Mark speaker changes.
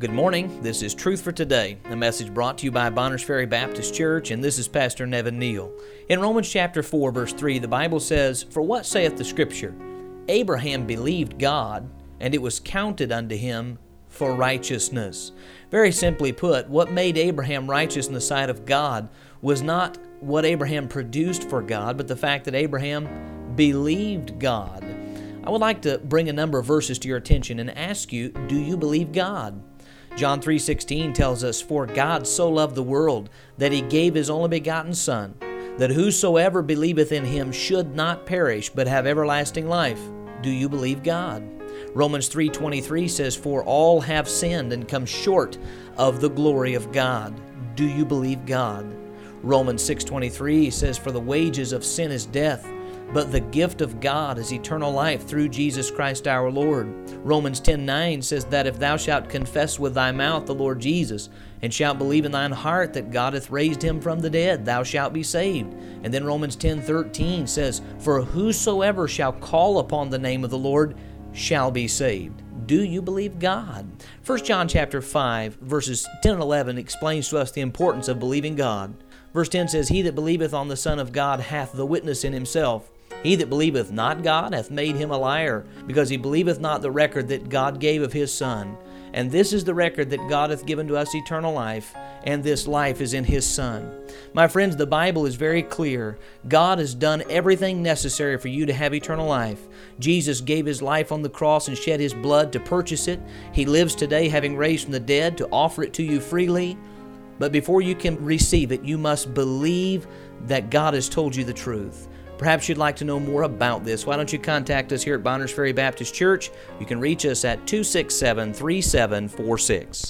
Speaker 1: Good morning. This is Truth for Today, a message brought to you by Bonners Ferry Baptist Church, and this is Pastor Nevin Neal. In Romans chapter 4, verse 3, the Bible says, For what saith the Scripture? Abraham believed God, and it was counted unto him for righteousness. Very simply put, what made Abraham righteous in the sight of God was not what Abraham produced for God, but the fact that Abraham believed God. I would like to bring a number of verses to your attention and ask you, do you believe God? John 3:16 tells us, "For God so loved the world that he gave his only begotten son, that whosoever believeth in him should not perish but have everlasting life." Do you believe God? Romans 3:23 says, "For all have sinned and come short of the glory of God." Do you believe God? Romans 6:23 says, "For the wages of sin is death, but the gift of God is eternal life through Jesus Christ our Lord. Romans 10:9 says that if thou shalt confess with thy mouth the Lord Jesus and shalt believe in thine heart that God hath raised him from the dead, thou shalt be saved. And then Romans 10:13 says, "For whosoever shall call upon the name of the Lord shall be saved." do you believe God? 1 John chapter 5 verses 10 and 11 explains to us the importance of believing God. Verse 10 says, "He that believeth on the Son of God hath the witness in himself." He that believeth not God hath made him a liar, because he believeth not the record that God gave of his Son. And this is the record that God hath given to us eternal life, and this life is in His Son. My friends, the Bible is very clear. God has done everything necessary for you to have eternal life. Jesus gave His life on the cross and shed His blood to purchase it. He lives today, having raised from the dead, to offer it to you freely. But before you can receive it, you must believe that God has told you the truth. Perhaps you'd like to know more about this. Why don't you contact us here at Bonners Ferry Baptist Church? You can reach us at 267 3746.